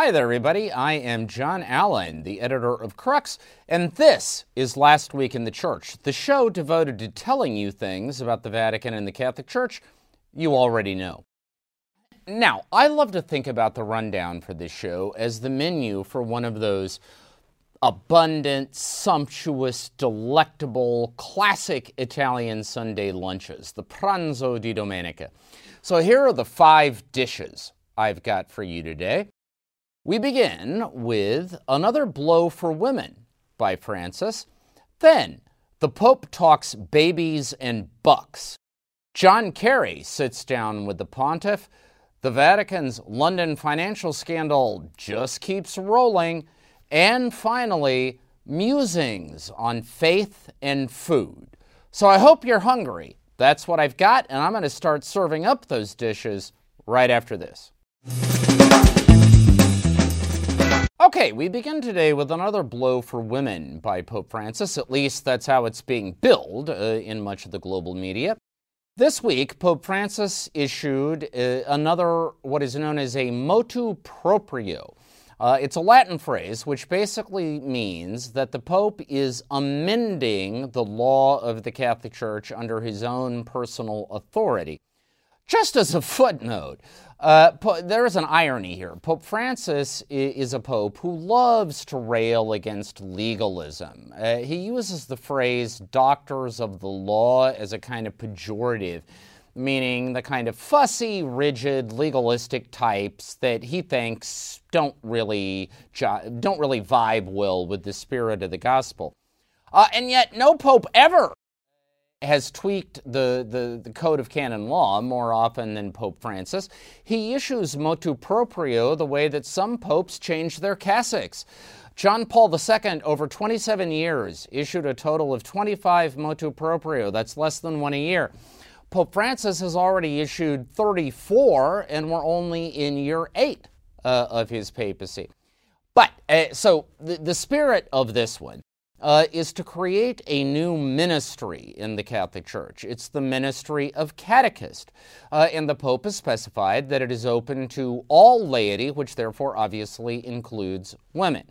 Hi there, everybody. I am John Allen, the editor of Crux, and this is Last Week in the Church, the show devoted to telling you things about the Vatican and the Catholic Church you already know. Now, I love to think about the rundown for this show as the menu for one of those abundant, sumptuous, delectable, classic Italian Sunday lunches, the pranzo di domenica. So here are the five dishes I've got for you today. We begin with Another Blow for Women by Francis. Then, The Pope Talks Babies and Bucks. John Kerry sits down with the pontiff. The Vatican's London financial scandal just keeps rolling. And finally, musings on faith and food. So I hope you're hungry. That's what I've got, and I'm going to start serving up those dishes right after this. Okay, we begin today with another blow for women by Pope Francis. At least that's how it's being billed uh, in much of the global media. This week, Pope Francis issued uh, another, what is known as a motu proprio. Uh, it's a Latin phrase which basically means that the Pope is amending the law of the Catholic Church under his own personal authority. Just as a footnote, uh, there is an irony here. Pope Francis is a pope who loves to rail against legalism. Uh, he uses the phrase doctors of the law as a kind of pejorative, meaning the kind of fussy, rigid, legalistic types that he thinks don't really, don't really vibe well with the spirit of the gospel. Uh, and yet, no pope ever has tweaked the, the, the, code of canon law more often than Pope Francis. He issues motu proprio the way that some popes change their cassocks. John Paul II, over 27 years, issued a total of 25 motu proprio. That's less than one a year. Pope Francis has already issued 34, and we're only in year eight uh, of his papacy. But, uh, so the, the spirit of this one uh, is to create a new ministry in the Catholic Church. It's the ministry of catechist. Uh, and the Pope has specified that it is open to all laity, which therefore obviously includes women.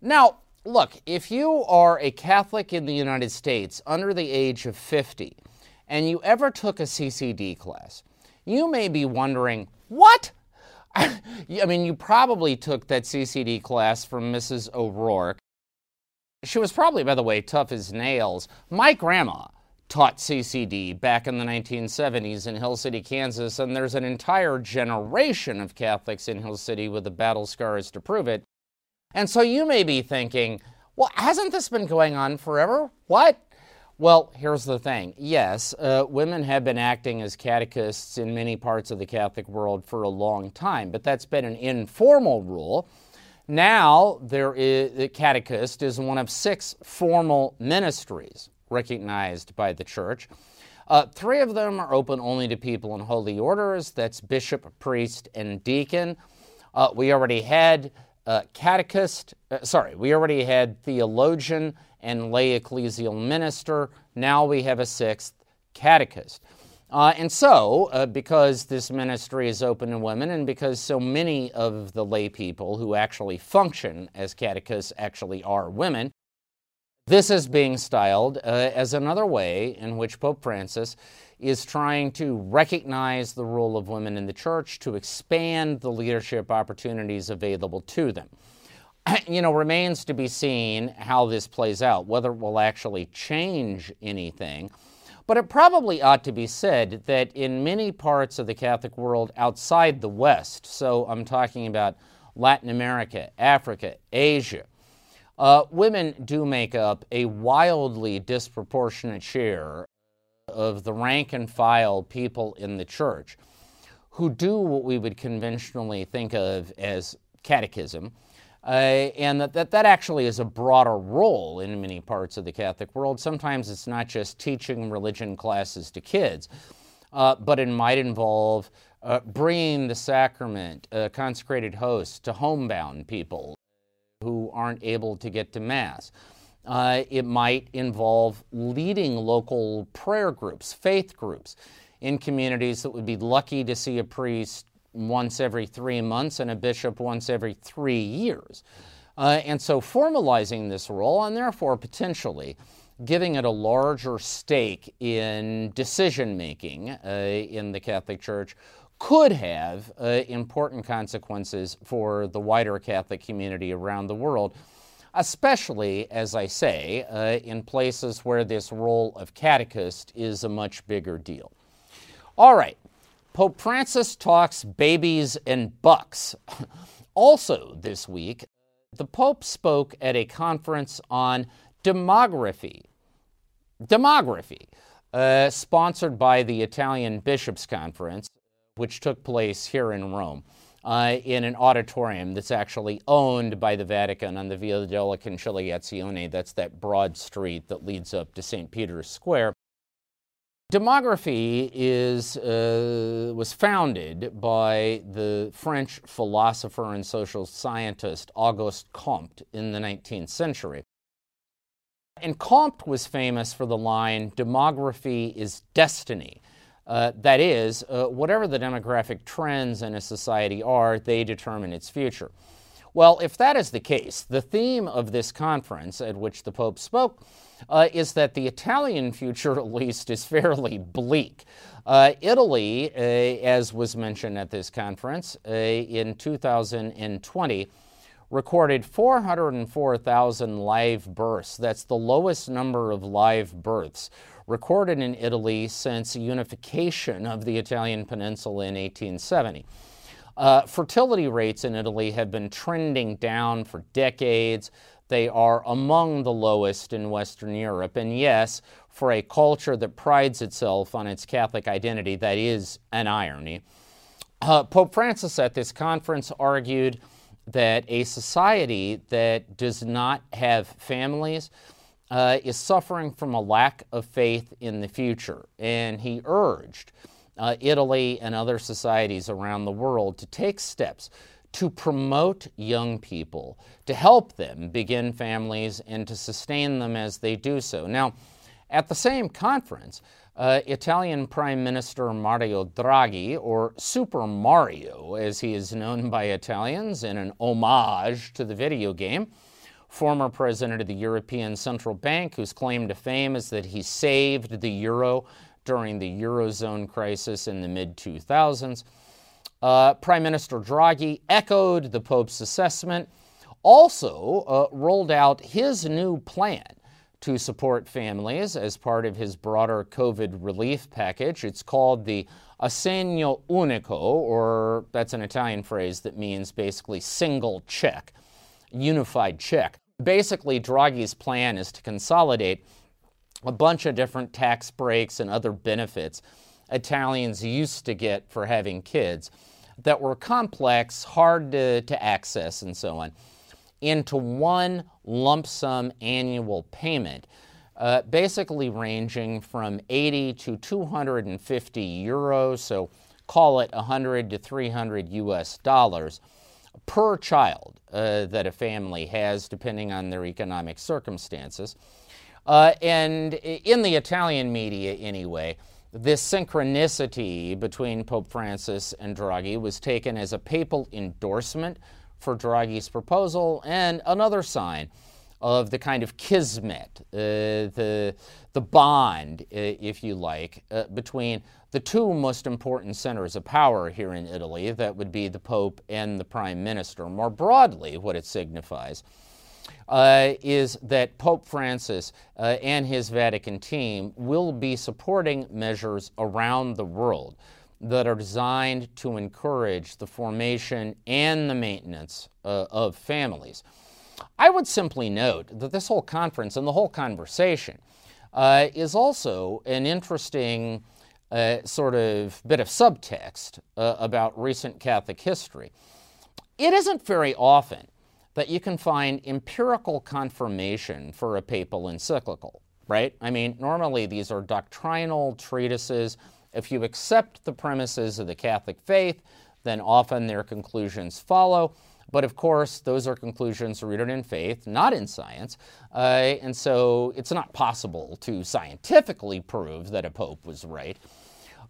Now, look, if you are a Catholic in the United States under the age of 50 and you ever took a CCD class, you may be wondering, what? I mean, you probably took that CCD class from Mrs. O'Rourke she was probably, by the way, tough as nails. My grandma taught CCD back in the 1970s in Hill City, Kansas, and there's an entire generation of Catholics in Hill City with the battle scars to prove it. And so you may be thinking, well, hasn't this been going on forever? What? Well, here's the thing. Yes, uh, women have been acting as catechists in many parts of the Catholic world for a long time, but that's been an informal rule. Now, there is, the catechist is one of six formal ministries recognized by the church. Uh, three of them are open only to people in holy orders that's bishop, priest, and deacon. Uh, we already had uh, catechist, uh, sorry, we already had theologian and lay ecclesial minister. Now we have a sixth catechist. Uh, and so, uh, because this ministry is open to women, and because so many of the lay people who actually function as catechists actually are women, this is being styled uh, as another way in which Pope Francis is trying to recognize the role of women in the church, to expand the leadership opportunities available to them. You know, remains to be seen how this plays out, whether it will actually change anything. But it probably ought to be said that in many parts of the Catholic world outside the West, so I'm talking about Latin America, Africa, Asia, uh, women do make up a wildly disproportionate share of the rank and file people in the church who do what we would conventionally think of as catechism uh, and that, that that actually is a broader role in many parts of the Catholic world. Sometimes it's not just teaching religion classes to kids, uh, but it might involve uh, bringing the sacrament, uh, consecrated hosts, to homebound people who aren't able to get to Mass. Uh, it might involve leading local prayer groups, faith groups, in communities that would be lucky to see a priest once every three months and a bishop once every three years. Uh, and so formalizing this role and therefore potentially giving it a larger stake in decision making uh, in the Catholic Church could have uh, important consequences for the wider Catholic community around the world, especially, as I say, uh, in places where this role of catechist is a much bigger deal. All right, Pope Francis talks babies and bucks. also, this week, the Pope spoke at a conference on demography. Demography, uh, sponsored by the Italian Bishops' Conference, which took place here in Rome. Uh, in an auditorium that's actually owned by the Vatican on the Via della Conciliazione. That's that broad street that leads up to St. Peter's Square. Demography is, uh, was founded by the French philosopher and social scientist Auguste Comte in the 19th century. And Comte was famous for the line, demography is destiny. Uh, that is, uh, whatever the demographic trends in a society are, they determine its future. Well, if that is the case, the theme of this conference at which the Pope spoke uh, is that the Italian future, at least, is fairly bleak. Uh, Italy, uh, as was mentioned at this conference, uh, in 2020, recorded 404,000 live births. That's the lowest number of live births recorded in Italy since unification of the Italian peninsula in 1870. Uh, fertility rates in Italy have been trending down for decades. They are among the lowest in Western Europe. And yes, for a culture that prides itself on its Catholic identity, that is an irony. Uh, Pope Francis at this conference argued that a society that does not have families uh, is suffering from a lack of faith in the future. And he urged uh, Italy and other societies around the world to take steps to promote young people, to help them begin families, and to sustain them as they do so. Now, at the same conference, uh, Italian Prime Minister Mario Draghi, or Super Mario as he is known by Italians in an homage to the video game, former president of the European Central Bank, whose claim to fame is that he saved the euro during the Eurozone crisis in the mid 2000s. Uh, Prime Minister Draghi echoed the Pope's assessment, also uh, rolled out his new plan to support families as part of his broader COVID relief package. It's called the Assegno Unico, or that's an Italian phrase that means basically single check, unified check. Basically, Draghi's plan is to consolidate a bunch of different tax breaks and other benefits Italians used to get for having kids that were complex, hard to, to access, and so on into one lump sum annual payment, uh, basically ranging from 80 to 250 euros, so call it 100 to 300 US dollars per child uh, that a family has, depending on their economic circumstances. Uh, and in the Italian media, anyway, this synchronicity between Pope Francis and Draghi was taken as a papal endorsement for Draghi's proposal, and another sign of the kind of kismet, uh, the, the bond, uh, if you like, uh, between the two most important centers of power here in Italy, that would be the Pope and the Prime Minister. More broadly, what it signifies uh, is that Pope Francis uh, and his Vatican team will be supporting measures around the world that are designed to encourage the formation and the maintenance uh, of families. I would simply note that this whole conference and the whole conversation uh, is also an interesting uh, sort of bit of subtext uh, about recent Catholic history. It isn't very often that you can find empirical confirmation for a papal encyclical, right? I mean, normally these are doctrinal treatises if you accept the premises of the Catholic faith, then often their conclusions follow. But of course, those are conclusions rooted in faith, not in science. Uh, and so it's not possible to scientifically prove that a pope was right.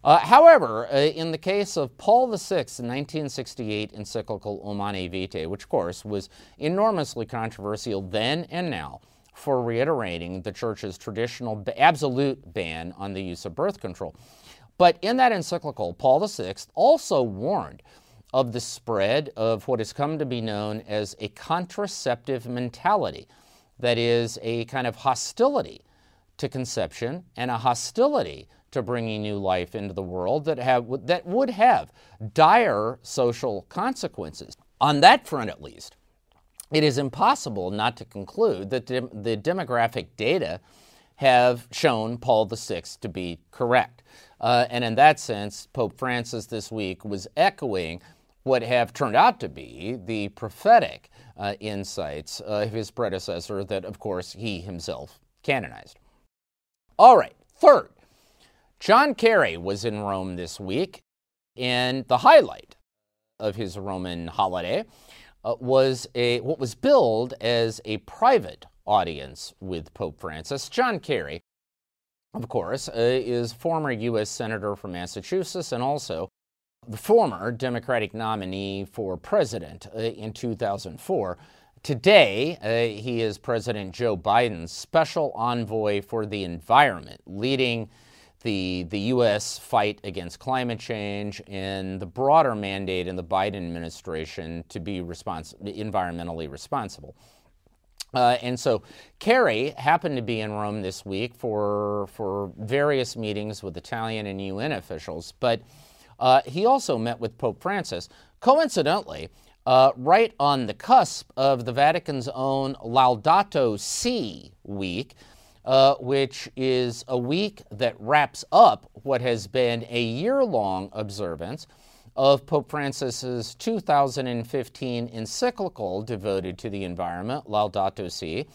Uh, however, uh, in the case of Paul VI's 1968 encyclical Humanae Vitae, which of course was enormously controversial then and now for reiterating the Church's traditional absolute ban on the use of birth control. But in that encyclical, Paul VI also warned of the spread of what has come to be known as a contraceptive mentality, that is, a kind of hostility to conception and a hostility to bringing new life into the world that, have, that would have dire social consequences. On that front, at least, it is impossible not to conclude that de- the demographic data have shown Paul VI to be correct. Uh, and in that sense, Pope Francis this week was echoing what have turned out to be the prophetic uh, insights of his predecessor, that of course he himself canonized. All right, third, John Kerry was in Rome this week, and the highlight of his Roman holiday uh, was a what was billed as a private audience with Pope Francis. John Kerry, of course, uh, is former U.S. Senator from Massachusetts and also the former Democratic nominee for president uh, in 2004. Today, uh, he is President Joe Biden's special envoy for the environment, leading the, the U.S. fight against climate change and the broader mandate in the Biden administration to be respons- environmentally responsible. Uh, and so Kerry happened to be in Rome this week for, for various meetings with Italian and UN officials, but uh, he also met with Pope Francis. Coincidentally, uh, right on the cusp of the Vatican's own Laudato Si week, uh, which is a week that wraps up what has been a year long observance of Pope Francis's 2015 encyclical devoted to the environment, Laudato Si,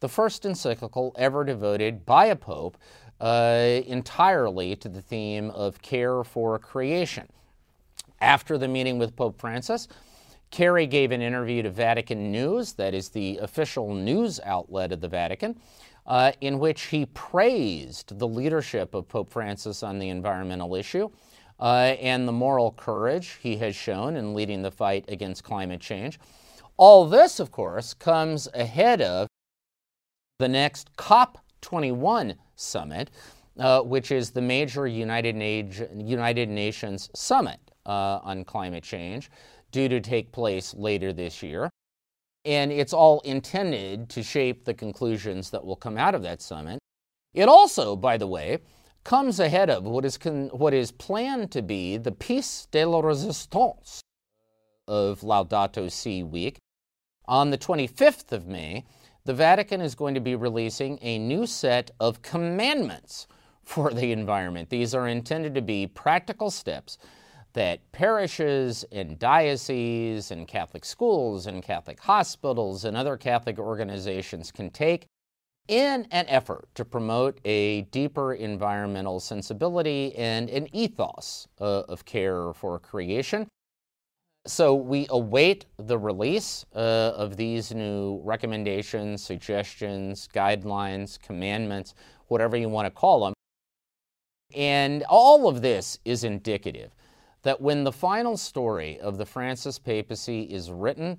the first encyclical ever devoted by a pope uh, entirely to the theme of care for creation. After the meeting with Pope Francis, Kerry gave an interview to Vatican News, that is the official news outlet of the Vatican, uh, in which he praised the leadership of Pope Francis on the environmental issue uh, and the moral courage he has shown in leading the fight against climate change. All this, of course, comes ahead of the next COP21 summit, uh, which is the major United, United Nations summit uh, on climate change, due to take place later this year. And it's all intended to shape the conclusions that will come out of that summit. It also, by the way, comes ahead of what is, con- what is planned to be the Piece de la Resistance of Laudato Si week. On the 25th of May, the Vatican is going to be releasing a new set of commandments for the environment. These are intended to be practical steps that parishes and dioceses and Catholic schools and Catholic hospitals and other Catholic organizations can take in an effort to promote a deeper environmental sensibility and an ethos uh, of care for creation. So we await the release uh, of these new recommendations, suggestions, guidelines, commandments, whatever you want to call them. And all of this is indicative that when the final story of the Francis papacy is written,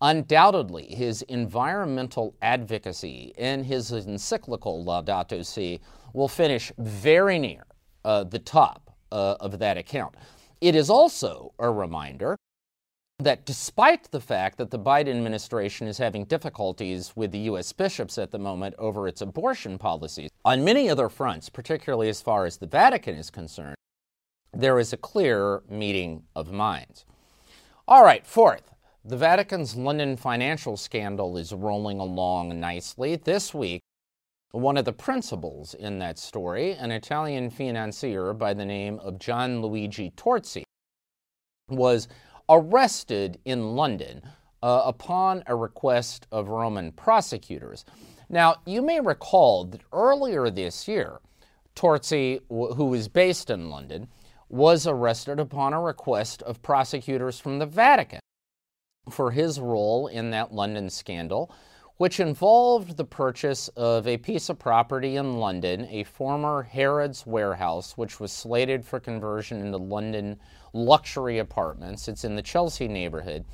undoubtedly his environmental advocacy and his encyclical Laudato Si will finish very near uh, the top uh, of that account. It is also a reminder that despite the fact that the Biden administration is having difficulties with the U.S. bishops at the moment over its abortion policies, on many other fronts, particularly as far as the Vatican is concerned, there is a clear meeting of minds. All right, fourth, the Vatican's London financial scandal is rolling along nicely. This week, one of the principals in that story, an Italian financier by the name of Gian Luigi Torzi, was arrested in London uh, upon a request of Roman prosecutors. Now, you may recall that earlier this year, Torzi, who was based in London, was arrested upon a request of prosecutors from the Vatican for his role in that London scandal, which involved the purchase of a piece of property in London, a former Harrods warehouse, which was slated for conversion into London luxury apartments. It's in the Chelsea neighborhood.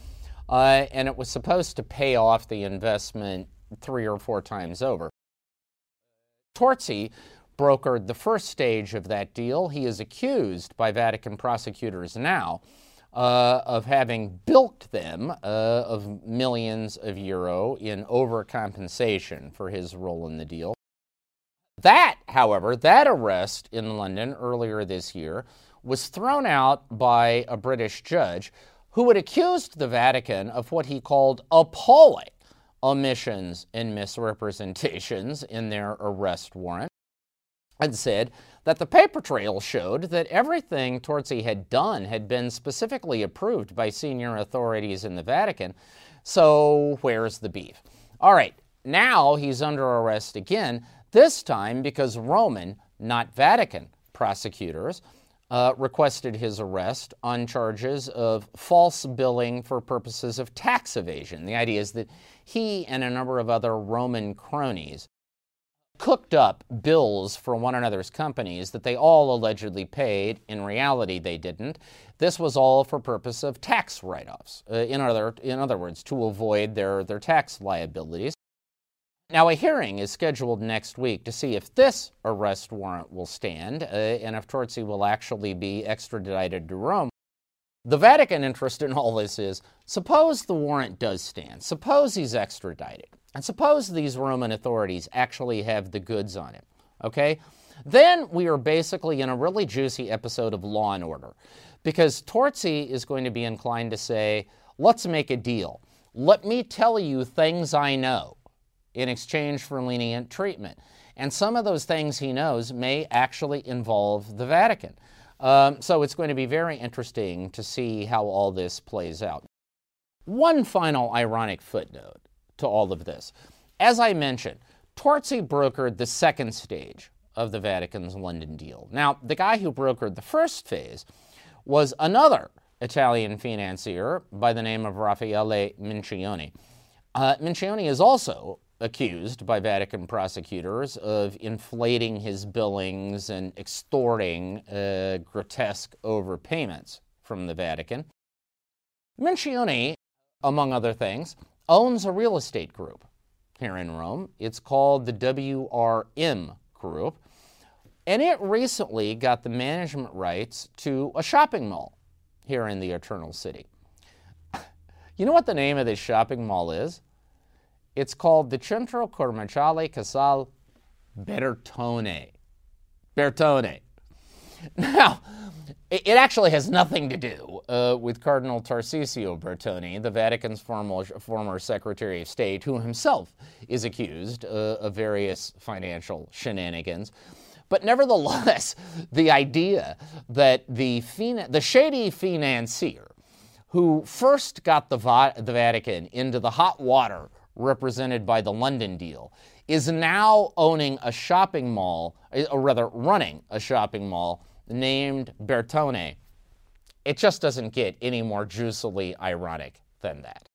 Uh, and it was supposed to pay off the investment three or four times over. Torzi brokered the first stage of that deal. He is accused by Vatican prosecutors now uh, of having bilked them uh, of millions of euro in overcompensation for his role in the deal. That, however, that arrest in London earlier this year was thrown out by a British judge who had accused the Vatican of what he called appalling omissions and misrepresentations in their arrest warrant and said that the paper trail showed that everything Torzi had done had been specifically approved by senior authorities in the Vatican. So, where's the beef? All right, now he's under arrest again, this time because Roman, not Vatican, prosecutors uh, requested his arrest on charges of false billing for purposes of tax evasion. The idea is that he and a number of other Roman cronies cooked up bills for one another's companies that they all allegedly paid. In reality, they didn't. This was all for purpose of tax write-offs. Uh, in other, in other words, to avoid their, their tax liabilities. Now, a hearing is scheduled next week to see if this arrest warrant will stand uh, and if Torzi will actually be extradited to Rome. The Vatican interest in all this is suppose the warrant does stand, suppose he's extradited, and suppose these Roman authorities actually have the goods on him, okay? Then we are basically in a really juicy episode of Law and Order because Torzi is going to be inclined to say, let's make a deal. Let me tell you things I know in exchange for lenient treatment. And some of those things he knows may actually involve the Vatican. Um, so it's going to be very interesting to see how all this plays out. One final ironic footnote to all of this. As I mentioned, Torzi brokered the second stage of the Vatican's London deal. Now, the guy who brokered the first phase was another Italian financier by the name of Raffaele Mincione. Uh, Mincione is also accused by Vatican prosecutors of inflating his billings and extorting uh, grotesque overpayments from the Vatican. Mincione, among other things, owns a real estate group here in Rome. It's called the WRM Group, and it recently got the management rights to a shopping mall here in the Eternal City. You know what the name of this shopping mall is? It's called the Centro Commerciale Casal Bertone. Bertone. Now, it actually has nothing to do uh, with Cardinal Tarcisio Bertone, the Vatican's former, former Secretary of State, who himself is accused uh, of various financial shenanigans. But nevertheless, the idea that the, the shady financier who first got the, Va- the Vatican into the hot water represented by the London deal, is now owning a shopping mall, eh, or rather running a shopping mall named Bertone. It just doesn't get any more juicily ironic than that.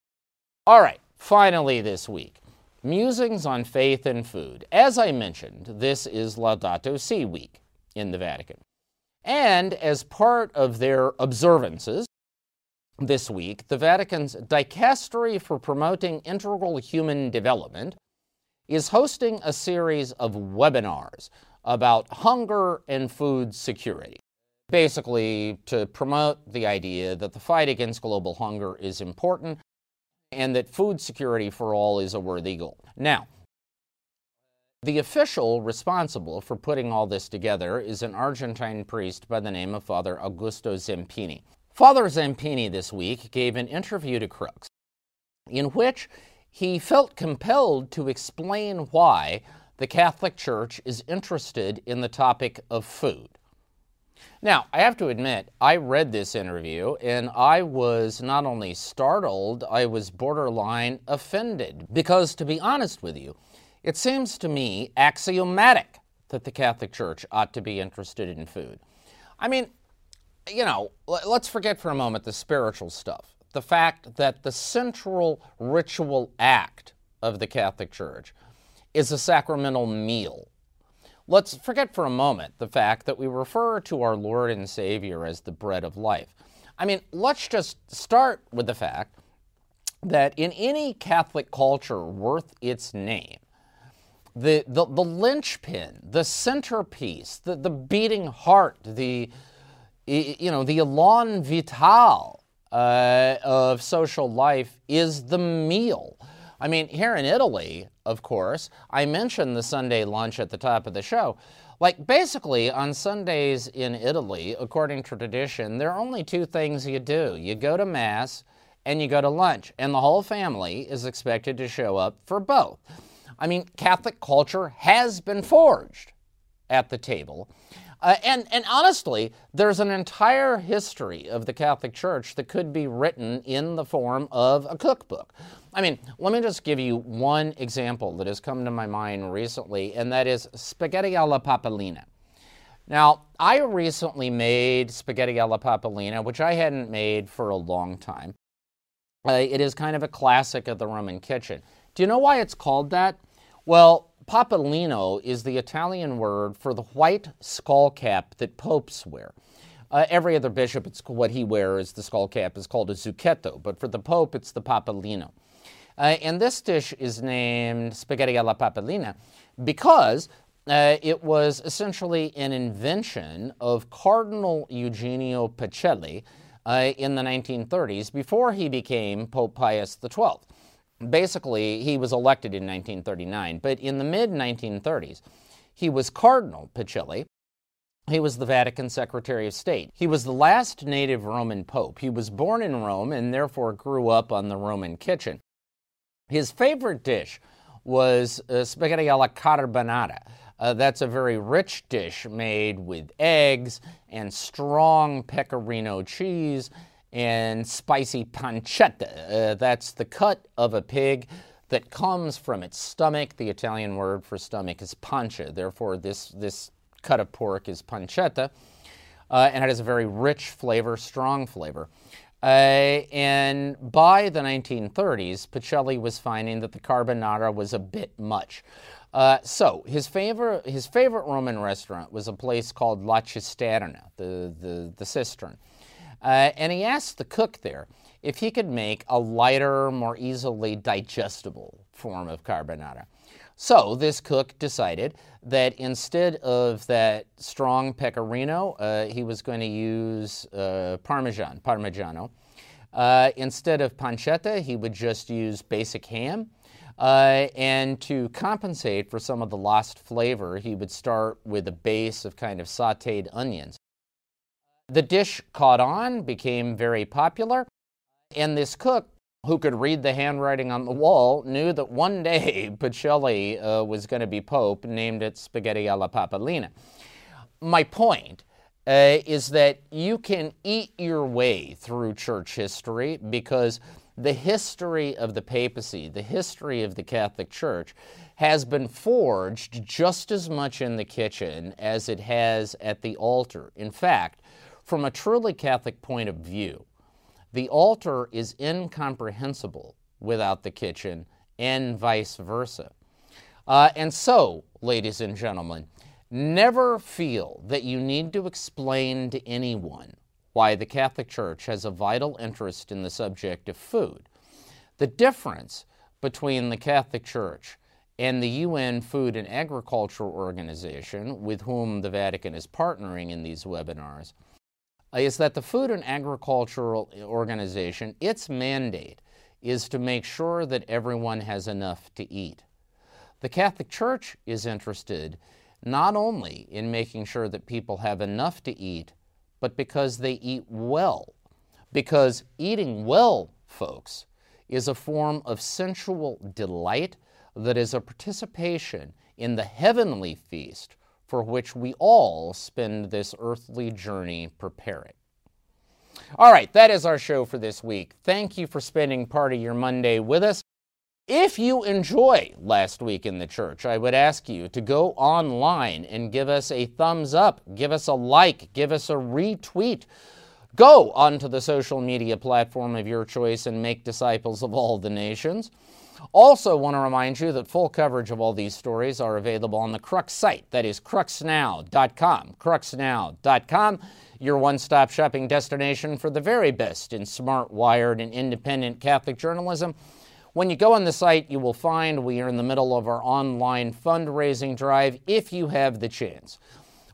All right, finally this week, musings on faith and food. As I mentioned, this is Laudato Si week in the Vatican. And as part of their observances, this week, the Vatican's Dicastery for Promoting Integral Human Development is hosting a series of webinars about hunger and food security. Basically, to promote the idea that the fight against global hunger is important and that food security for all is a worthy goal. Now, the official responsible for putting all this together is an Argentine priest by the name of Father Augusto Zampini. Father Zampini this week gave an interview to Crux in which he felt compelled to explain why the Catholic Church is interested in the topic of food. Now, I have to admit, I read this interview and I was not only startled, I was borderline offended. Because, to be honest with you, it seems to me axiomatic that the Catholic Church ought to be interested in food. I mean, you know, let's forget for a moment the spiritual stuff. The fact that the central ritual act of the Catholic Church is a sacramental meal. Let's forget for a moment the fact that we refer to our Lord and Savior as the bread of life. I mean, let's just start with the fact that in any Catholic culture worth its name, the, the, the linchpin, the centerpiece, the, the beating heart, the, you know, the elan vital uh, of social life is the meal. I mean, here in Italy, of course, I mentioned the Sunday lunch at the top of the show. Like, basically, on Sundays in Italy, according to tradition, there are only two things you do you go to Mass and you go to lunch, and the whole family is expected to show up for both. I mean, Catholic culture has been forged at the table. Uh, and, and honestly, there's an entire history of the Catholic Church that could be written in the form of a cookbook. I mean, let me just give you one example that has come to my mind recently, and that is spaghetti alla papalina. Now, I recently made spaghetti alla papalina, which I hadn't made for a long time. Uh, it is kind of a classic of the Roman kitchen. Do you know why it's called that? Well, papalino is the Italian word for the white skull cap that popes wear. Uh, every other bishop, it's what he wears, the skull cap is called a zucchetto, but for the pope, it's the papalino. Uh, and this dish is named spaghetti alla papalina because uh, it was essentially an invention of Cardinal Eugenio Pacelli uh, in the 1930s before he became Pope Pius XII. Basically, he was elected in 1939, but in the mid 1930s, he was Cardinal Pacelli. He was the Vatican Secretary of State. He was the last native Roman pope. He was born in Rome and therefore grew up on the Roman kitchen. His favorite dish was uh, spaghetti alla carbonara. Uh, that's a very rich dish made with eggs and strong pecorino cheese and spicy pancetta. Uh, that's the cut of a pig that comes from its stomach. The Italian word for stomach is pancia. Therefore, this, this cut of pork is pancetta. Uh, and it has a very rich flavor, strong flavor. Uh, and by the 1930s, Pacelli was finding that the carbonara was a bit much. Uh, so his favorite, his favorite Roman restaurant was a place called La Cisterna, the, the, the cistern. Uh, and he asked the cook there if he could make a lighter, more easily digestible form of carbonara. So this cook decided that instead of that strong pecorino, uh, he was going to use uh, Parmesan, Parmigiano. Uh, instead of pancetta, he would just use basic ham. Uh, and to compensate for some of the lost flavor, he would start with a base of kind of sauteed onions. The dish caught on, became very popular, and this cook, who could read the handwriting on the wall, knew that one day Pacelli uh, was going to be Pope, named it Spaghetti alla Papalina. My point uh, is that you can eat your way through church history because the history of the papacy, the history of the Catholic Church, has been forged just as much in the kitchen as it has at the altar. In fact, from a truly Catholic point of view, the altar is incomprehensible without the kitchen and vice versa. Uh, and so, ladies and gentlemen, never feel that you need to explain to anyone why the Catholic Church has a vital interest in the subject of food. The difference between the Catholic Church and the UN Food and Agriculture Organization, with whom the Vatican is partnering in these webinars, Uh, is that the Food and Agricultural Organization, its mandate is to make sure that everyone has enough to eat. The Catholic Church is interested not only in making sure that people have enough to eat, but because they eat well. Because eating well, folks, is a form of sensual delight that is a participation in the heavenly feast for which we all spend this earthly journey preparing. All right, that is our show for this week. Thank you for spending part of your Monday with us. If you enjoy Last Week in the Church, I would ask you to go online and give us a thumbs up, give us a like, give us a retweet. Go onto the social media platform of your choice and make disciples of all the nations. Also, want to remind you that full coverage of all these stories are available on the Crux site. That is cruxnow.com. Cruxnow.com, your one stop shopping destination for the very best in smart, wired, and independent Catholic journalism. When you go on the site, you will find we are in the middle of our online fundraising drive if you have the chance.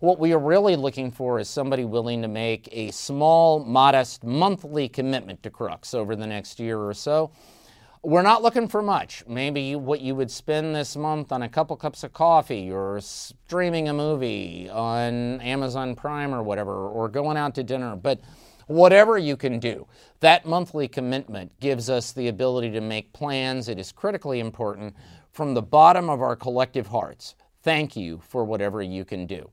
What we are really looking for is somebody willing to make a small, modest monthly commitment to Crux over the next year or so. We're not looking for much. Maybe what you would spend this month on a couple cups of coffee or streaming a movie on Amazon Prime or whatever, or going out to dinner. But whatever you can do. That monthly commitment gives us the ability to make plans. It is critically important from the bottom of our collective hearts. Thank you for whatever you can do.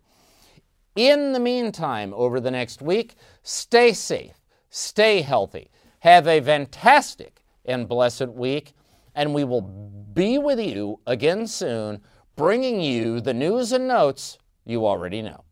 In the meantime, over the next week, stay safe, stay healthy, have a fantastic and blessed week, and we will be with you again soon, bringing you the news and notes you already know.